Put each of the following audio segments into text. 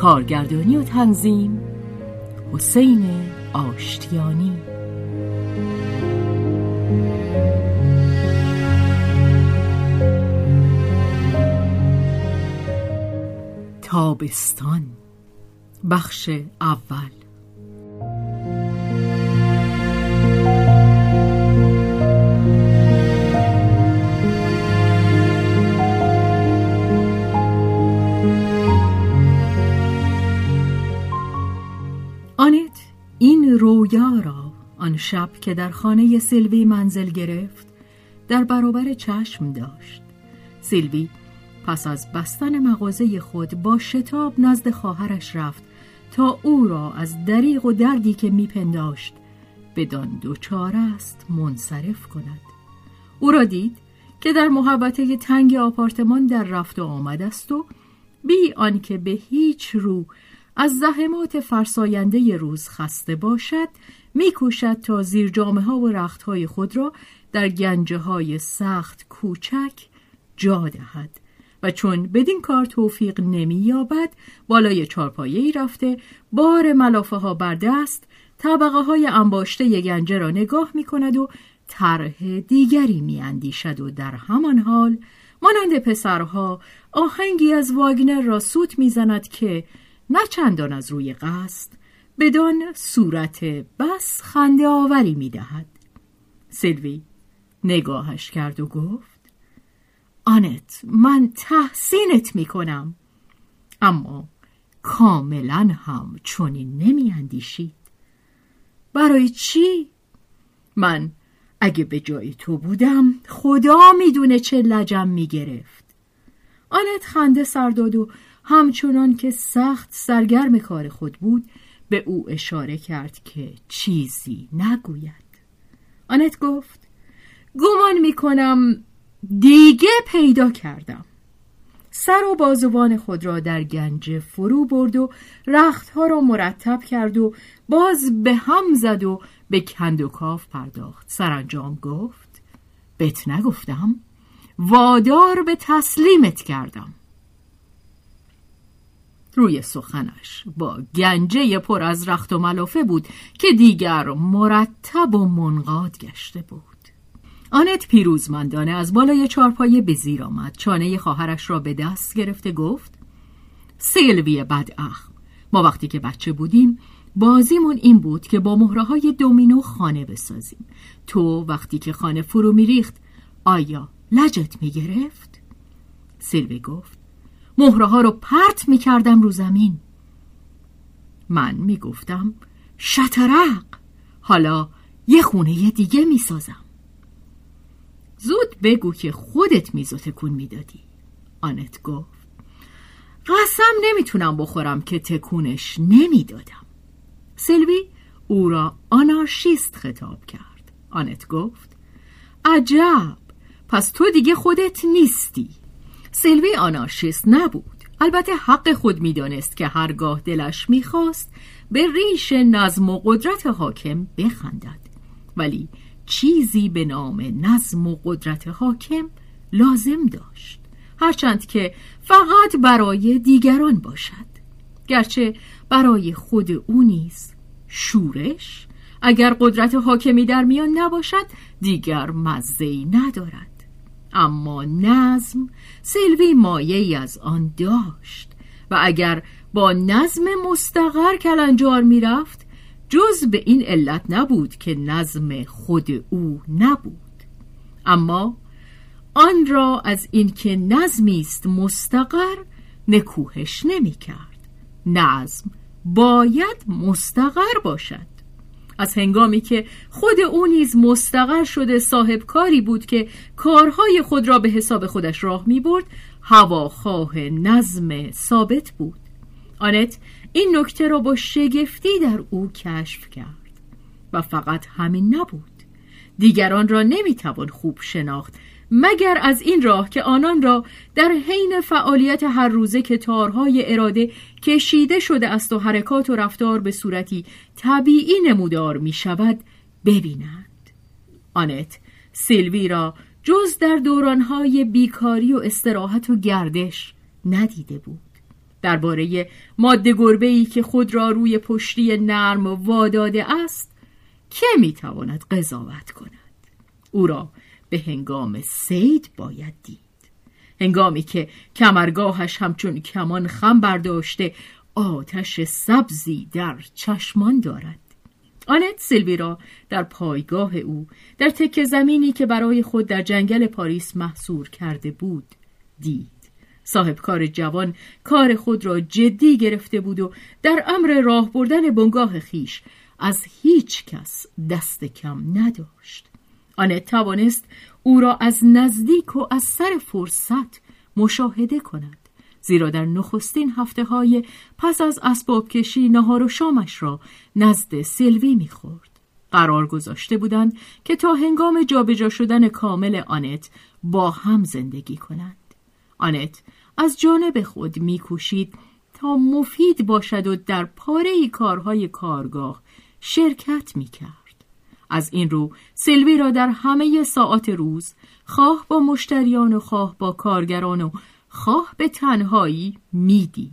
کارگردانی و تنظیم حسین آشتیانی. تابستان بخش اول. رویا را آن شب که در خانه سیلوی منزل گرفت در برابر چشم داشت. سیلوی پس از بستن مغازه خود با شتاب نزد خواهرش رفت تا او را از دریغ و دردی که میپنداشت بدان دوچار است منصرف کند. او را دید که در محبته تنگ آپارتمان در رفت و آمد است و بی آنکه به هیچ رو از زحمات فرساینده روز خسته باشد میکوشد تا زیر ها و رخت های خود را در گنجه های سخت کوچک جا دهد و چون بدین کار توفیق نمییابد بالای چارپایه ای رفته بار ملافه ها بر دست طبقه های انباشته گنجه را نگاه می کند و طرح دیگری می اندیشد و در همان حال مانند پسرها آهنگی از واگنر را سوت می‌زند که نه چندان از روی قصد بدان صورت بس خنده آوری می دهد. سلوی نگاهش کرد و گفت آنت من تحسینت می کنم اما کاملا هم چنین نمی اندیشید برای چی؟ من اگه به جای تو بودم خدا می‌دونه چه لجم می‌گرفت آنت خنده سر داد و همچنان که سخت سرگرم کار خود بود به او اشاره کرد که چیزی نگوید. آنت گفت گمان می‌کنم دیگه پیدا کردم. سر و بازوان خود را در گنج فرو برد و رختها را مرتب کرد و باز به هم زد و به کند و کاف پرداخت. سرانجام گفت بت نگفتم وادار به تسلیمت کردم. روی سخنش. با گنجه پر از رخت و ملافه بود که دیگر مرتب و منقاد گشته بود. آنت پیروزمندانه از بالای چارپایه به زیر آمد. چانه خواهرش را به دست گرفته گفت سیلوی بداخ ما وقتی که بچه بودیم بازیمون این بود که با مهره های دومینو خانه بسازیم. تو وقتی که خانه فرو میریخت آیا لجت می‌گرفت؟ سیلوی گفت مهره ها رو پرت می کردم رو زمین. من می گفتم شطرق حالا یه خونه دیگه می سازم زود بگو که خودت میزو تکون می‌دادی. آنت گفت قسم نمی‌تونم بخورم که تکونش نمی‌دادم. سلوی او را آنارشیست خطاب کرد. آنت گفت عجب! پس تو دیگه خودت نیستی. سلوی آنارشیست نبود. البته حق خود می‌دانست که هرگاه دلش می‌خواست به ریش نظم و قدرت حاکم بخندد. ولی چیزی به نام نظم و قدرت حاکم لازم داشت. هرچند که فقط برای دیگران باشد. گرچه برای خود او نیز شورش اگر قدرت حاکمی در میان نباشد دیگر مزهی ندارد. اما نظم سیلوی مایه از آن داشت و اگر با نظم مستقر کلنجار می‌رفت جز به این علت نبود که نظم خود او نبود. اما آن را از اینکه نظمی است مستقر نکوهش نمی کرد نظم باید مستقر باشد. از هنگامی که خود او نیز مستقر شده صاحب کاری بود که کارهای خود را به حساب خودش راه می برد هواخواه نظم ثابت بود. آنت این نکته را با شگفتی در او کشف کرد و فقط همین نبود. دیگران را نمی‌توان خوب شناخت. مگر از این راه که آنان را در حین فعالیت هر روزه که تارهای اراده کشیده شده است و حرکات و رفتار به صورتی طبیعی نمودار می شود ببینند. آنت سیلوی را جز در دورانهای بیکاری و استراحت و گردش ندیده بود. درباره ماده گربه ای که خود را روی پشتی نرم واداده است که می‌تواند قضاوت کند؟ او را به هنگام سید باید دید. هنگامی که کمرگاهش همچون کمان خم برداشته آتش سبزی در چشمان دارد. آنت سیلوی را در پایگاه او در تک زمینی که برای خود در جنگل پاریس محصور کرده بود دید. صاحب کار جوان کار خود را جدی گرفته بود و در امر راه بردن بنگاه خیش از هیچ کس دست کم نداشت. آنت توانست او را از نزدیک و از سر فرصت مشاهده کند زیرا در نخستین هفته های پس از اسباب کشی نهار و شامش را نزد سیلوی می‌خورد. قرار گذاشته بودند که تا هنگام جابجا شدن کامل آنت با هم زندگی کنند. آنت از جانب خود میکوشید تا مفید باشد و در پاره کارهای کارگاه شرکت می‌کرد. از این رو سلوی را در همه ساعات روز خواه با مشتریان و خواه با کارگران و خواه به تنهایی می‌دید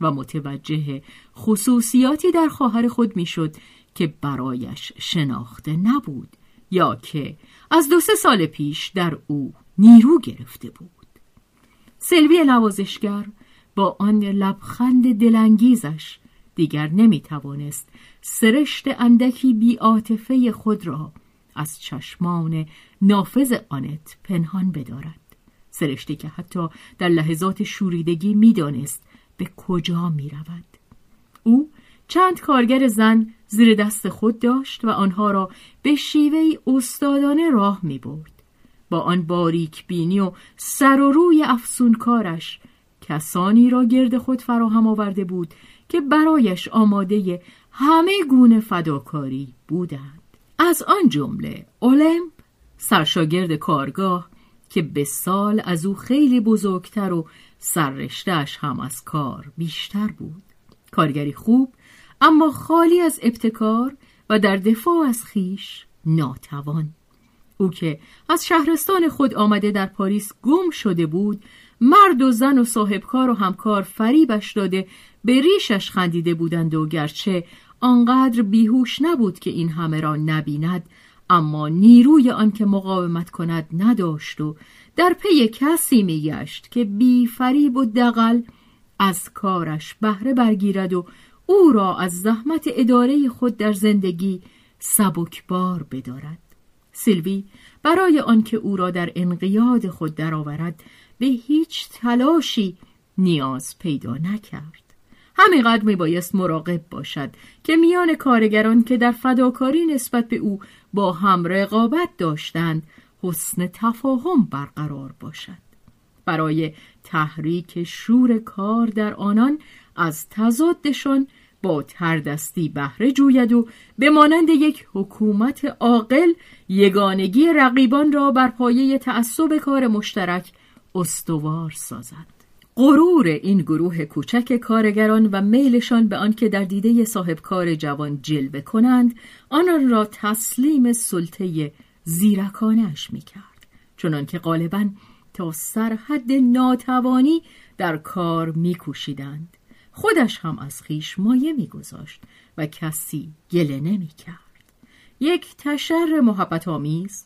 و متوجه خصوصیاتی در خواهر خود می‌شد که برایش شناخته نبود یا که از دو سه سال پیش در او نیرو گرفته بود. سلوی نوازشگر با آن لبخند دلانگیزش دیگر نمی توانست سرشت اندکی بیاتفه خود را از چشمان نافذ آنت پنهان بدارد سرشتی که حتی در لحظات شوریدگی می‌دانست به کجا می رود. او چند کارگر زن زیر دست خود داشت و آنها را به شیوه استادانه راه می برد. با آن باریک بینی و سر و روی افسونکارش کسانی را گرد خود فراهم آورده بود که برایش آماده همه گونه فداکاری بودند. از آن جمله اولمپ سرشاگرد کارگاه که به سال از او خیلی بزرگتر و سررشتهش هم از کار بیشتر بود. کارگری خوب اما خالی از ابتکار و در دفاع از خیش ناتوان. او که از شهرستان خود آمده در پاریس گم شده بود مرد و زن و صاحبکار و همکار فریبش داده به ریشش خندیده بودند و گرچه آنقدر بیهوش نبود که این همه را نبیند اما نیروی آنکه مقاومت کند نداشت و در پی کسی میگشت که بی فریب و دقل از کارش بهره برگیرد و او را از زحمت اداره خود در زندگی سبکبار بدارد. سیلوی برای آنکه او را در انقیاد خود درآورد به هیچ تلاشی نیاز پیدا نکرد. همینقدر می بایست مراقب باشد که میان کارگران که در فداکاری نسبت به او با هم رقابت داشتند حسن تفاهم برقرار باشد. برای تحریک شور کار در آنان از تضادشان با تردستی بهره جوید و به مانند یک حکومت عاقل یگانگی رقیبان را بر پایه تعصب کار مشترک استوار سازد. غرور این گروه کوچک کارگران و میلشان به آنکه در دیده صاحب کار جوان جلوه کنند آنان را تسلیم سلطه زیرکانش می کرد چنان که غالبا تا سرحد ناتوانی در کار می کوشیدند خودش هم از خیش مایه میگذاشت و کسی گله نمی‌کرد. یک تشر محبت آمیز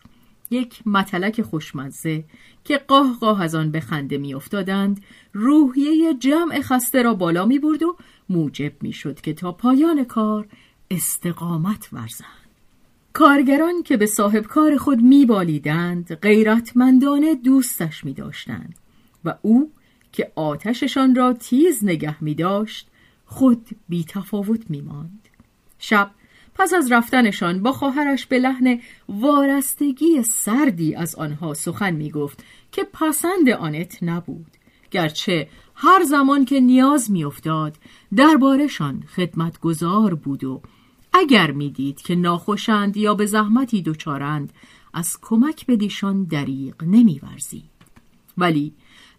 یک متلک خوشمزه که قاه قاه از آن به خنده میافتادند روحیه جمع خسته را بالا می برد و موجب می شد که تا پایان کار استقامت ورزند کارگران که به صاحب کار خود میبالیدند غیرتمندانه دوستش می داشتند و او که آتششان را تیز نگه می داشت خود بی تفاوت می ماند. شب پس از رفتنشان با خواهرش به لحن وارستگی سردی از آنها سخن می گفت که پسند آنت نبود. گرچه هر زمان که نیاز میافتاد دربارشان خدمتگزار بود و اگر می‌دید که ناخوشند یا به زحمتی دچارند از کمک به دیشان دریغ نمیورزید. ولی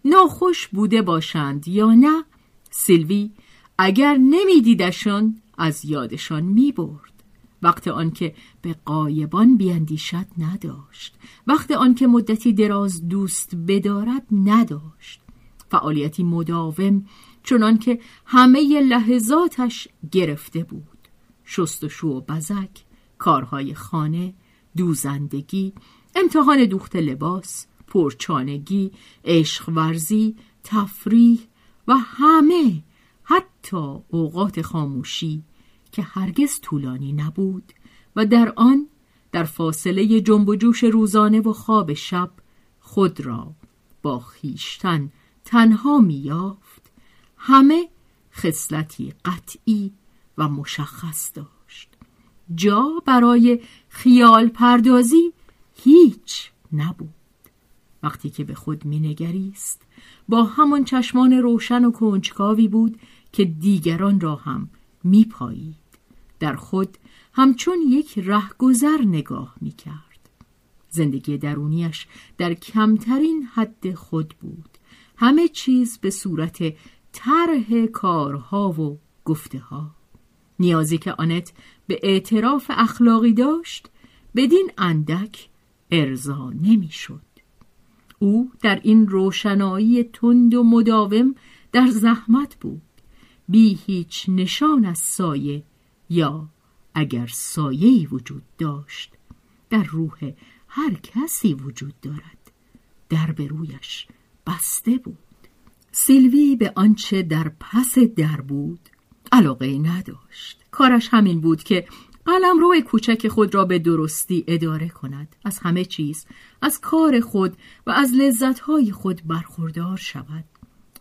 ناخوش بوده باشند یا نه سیلوی اگر نمیدیدشان از یادشان می‌برد. وقت آنکه به قایبان بیاندیشد نداشت. وقت آنکه مدتی دراز دوست بدارد نداشت. فعالیتی مداوم چنان که همه لحظاتش گرفته بود. شستشو و بزک کارهای خانه دوزندگی امتحان دوخت لباس پرچانگی عشق ورزی تفریح و همه حتی اوقات خاموشی که هرگز طولانی نبود و در آن در فاصله جنب و جوش روزانه و خواب شب خود را با خیشتن تنها میافت همه خصلتی قطعی و مشخص داشت. جا برای خیال پردازی هیچ نبود. وقتی که به خود مینگریست با همان چشمان روشن و کنجکاوی بود که دیگران را هم میپایید. در خود همچون یک رهگذر نگاه می‌کرد. زندگی درونیش در کمترین حد خود بود. همه چیز به صورت طرح کارها و گفته ها نیازی که آنت به اعتراف اخلاقی داشت بدین اندک ارضا نمی‌شد. او در این روشنایی تند و مداوم در زحمت بود. بی هیچ نشان از سایه یا اگر سایه‌ای وجود داشت در روح هر کسی وجود دارد. در به رویش بسته بود. سیلوی به آنچه در پس در بود علاقه نداشت. کارش همین بود که قلم روی کوچک خود را به درستی اداره کند. از همه چیز از کار خود و از لذتهای خود برخوردار شود.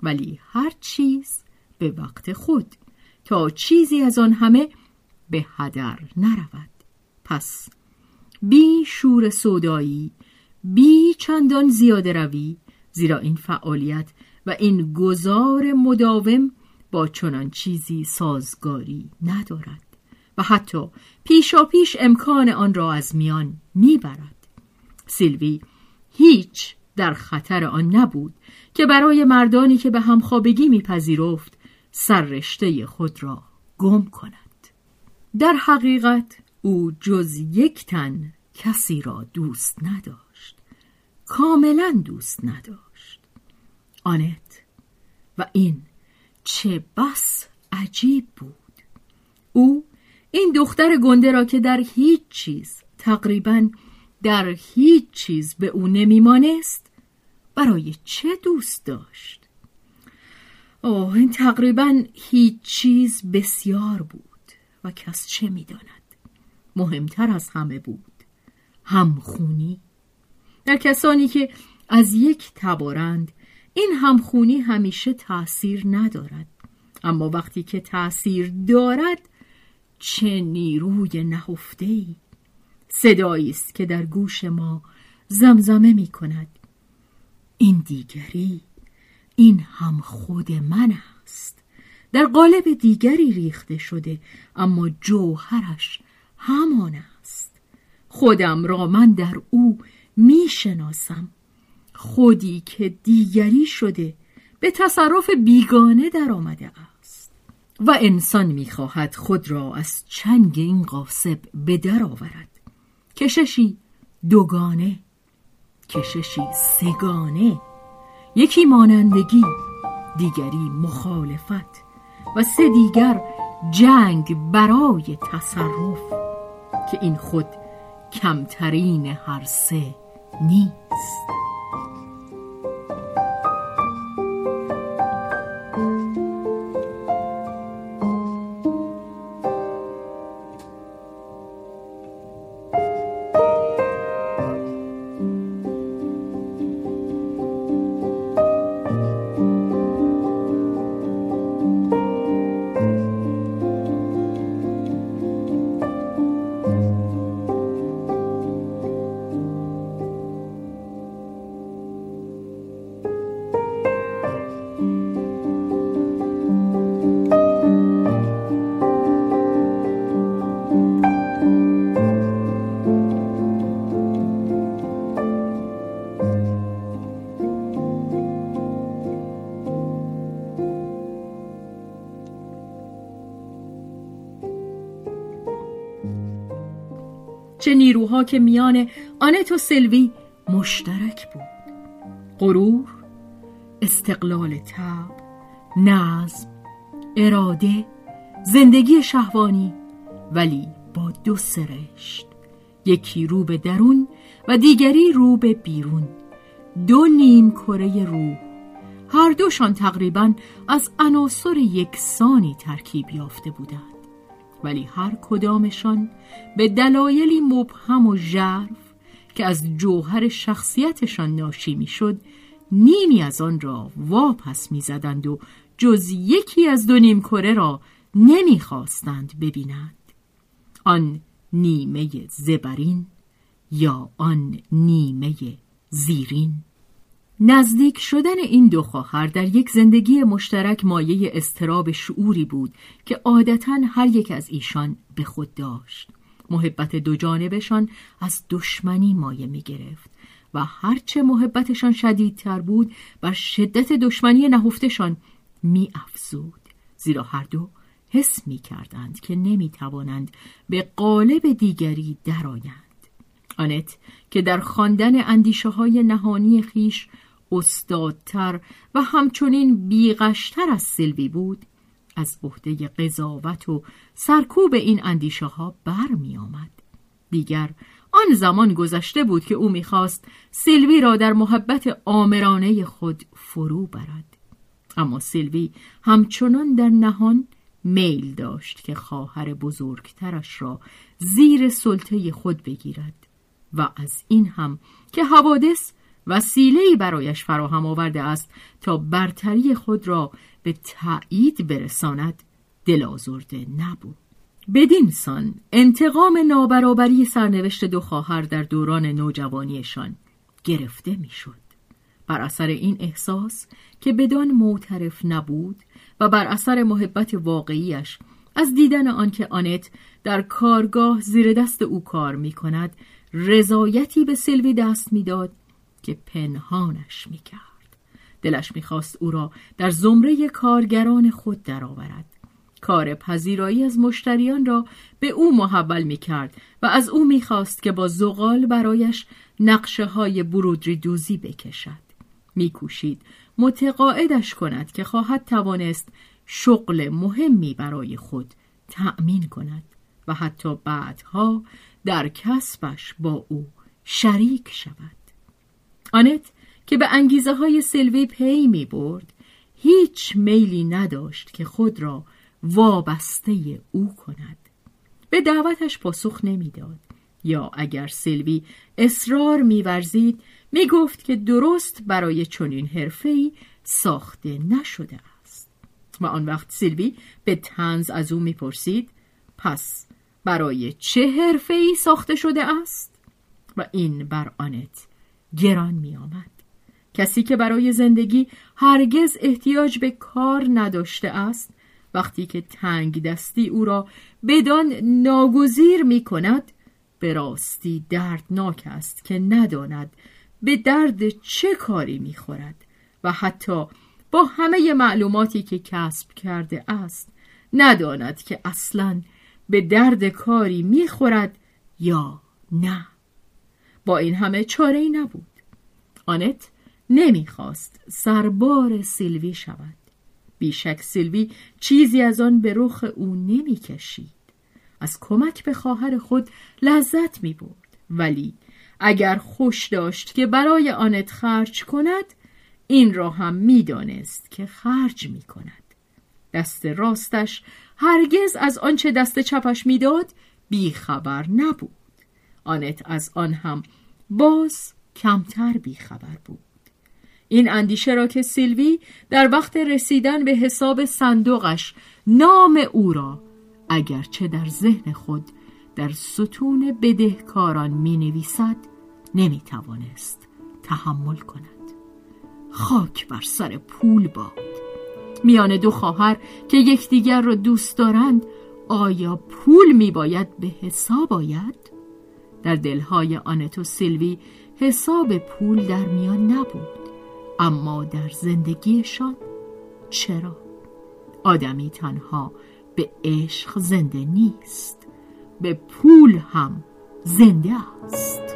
ولی هر چیز به وقت خود تا چیزی از آن همه به هدر نرود. پس بی شور سودایی بی چندان زیاده روی زیرا این فعالیت و این گذار مداوم با چنان چیزی سازگاری ندارد و حتی پیشا پیش امکان آن را از میان می‌برد. سیلوی هیچ در خطر آن نبود که برای مردانی که به همخوابگی میپذیرفت سررشته خود را گم کند. در حقیقت او جز یک تن کسی را دوست نداشت. کاملا دوست نداشت. آنت و این چه بس عجیب بود. او این دختر گنده را که در هیچ چیز تقریبا در هیچ چیز به او نمیمانست برای چه دوست داشت؟ اوه این تقریبا هیچ چیز بسیار بود. کس چه می‌داند؟ مهمتر از همه بود. همخونی در کسانی که از یک تبارند این همخونی همیشه تأثیر ندارد. اما وقتی که تأثیر دارد چه نیروی نهفته ای صدایی است که در گوش ما زمزمه می کند این دیگری این هم خود من است. در قالب دیگری ریخته شده اما جوهرش همان است. خودم را من در او می شناسم خودی که دیگری شده به تصرف بیگانه در آمده است. و انسان می‌خواهد خود را از چنگ این قاسب به در آورد. کششی دوگانه کششی سگانه یکی مانندگی دیگری مخالفت. و سه دیگر جنگ برای تصرف که این خود کمترین هر سه نیست. چه نیروها که میان آنت و سلوی مشترک بود. غرور استقلال تب نظم اراده زندگی شهوانی ولی با دو سرشت. یکی رو به درون و دیگری رو به بیرون. دو نیم کره روح. هر دوشان تقریبا از عناصر یکسانی ترکیب یافته بودند. ولی هر کدامشان به دلایلی مبهم و ژرف که از جوهر شخصیتشان ناشی می‌شد نیمی از آن را واپس می‌زدند و جز یکی از دو نیم کره را نمی‌خواستند ببینند. آن نیمه زبرین یا آن نیمه زیرین؟ نزدیک شدن این دو خواهر در یک زندگی مشترک مایه استراب شعوری بود که عادتا هر یک از ایشان به خود داشت محبت دو جانبشان از دشمنی مایه می گرفت و هرچه محبتشان شدیدتر بود بر شدت دشمنی نهفتشان می افزود زیرا هر دو حس می کردند که نمی توانند به قالب دیگری درآیند. آنت که در خواندن اندیشه های نهانی خیش استادتر و همچنین بیغشتر از سلوی بود از عهده قضاوت و سرکوب این اندیشه ها بر می آمد. دیگر آن زمان گذشته بود که او می‌خواست سلوی را در محبت آمرانه خود فرو برد اما سلوی همچنان در نهان میل داشت که خواهر بزرگترش را زیر سلطه خود بگیرد و از این هم که حوادث وسیله‌ای برایش فراهم آورده است تا برتری خود را به تایید برساند. دلازرده نبود. بدین سان انتقام نابرابری سرنوشت دو خواهر در دوران نوجوانیشان گرفته می‌شد. بر اثر این احساس که بدان معترف نبود و بر اثر محبت واقعیش از دیدن آنکه آنت در کارگاه زیر دست او کار می کند رضایتی به سلوی دست می‌داد که پنهانش می‌کرد. دلش می‌خواست او را در زمره کارگران خود درآورد. کار پذیرایی از مشتریان را به او محول می‌کرد و از او می‌خواست که با زغال برایش نقشه های برودری دوزی بکشد. میکوشید متقاعدش کند که خواهد توانست شغل مهمی برای خود تأمین کند و حتی بعدها در کسبش با او شریک شود. آنت که به انگیزه های سلوی پی می برد هیچ میلی نداشت که خود را وابسته او کند. به دعوتش پاسخ نمی‌داد. یا اگر سلوی اصرار میورزید می‌گفت که درست برای چنین حرفه‌ای ساخته نشده است. و آن وقت سلوی به تنز از او می‌پرسید پس برای چه حرفه‌ای ساخته شده است؟ و این بر آنت گران می آمد. کسی که برای زندگی هرگز احتیاج به کار نداشته است وقتی که تنگ دستی او را بدان ناگزیر می کند به راستی دردناک است که نداند به درد چه کاری می خورد و حتی با همه معلوماتی که کسب کرده است نداند که اصلا به درد کاری می خورد یا نه با این همه چاره ای نبود آنت نمی‌خواست سربار سیلوی شود بیشک سیلوی چیزی از آن به رخ او نمی کشید. از کمک به خواهر خود لذت می برد. ولی اگر خوش داشت که برای آنت خرج کند این را هم می‌دانست که خرج می کند. دست راستش هرگز از آنچه دست چپش می‌داد بیخبر نبود. آنت از آن هم باز کمتر بیخبر بود. این اندیشه را که سیلوی در وقت رسیدن به حساب صندوقش نام او را اگرچه در ذهن خود در ستون بدهکاران می نویسد نمی توانست تحمل کند خاک بر سر پول باد میان دو خواهر که یکدیگر را دوست دارند آیا پول می باید به حساب آید؟ در دلهای آنت و سیلوی حساب پول در میان نبود اما در زندگیشان چرا؟ آدمی تنها به عشق زنده نیست به پول هم زنده است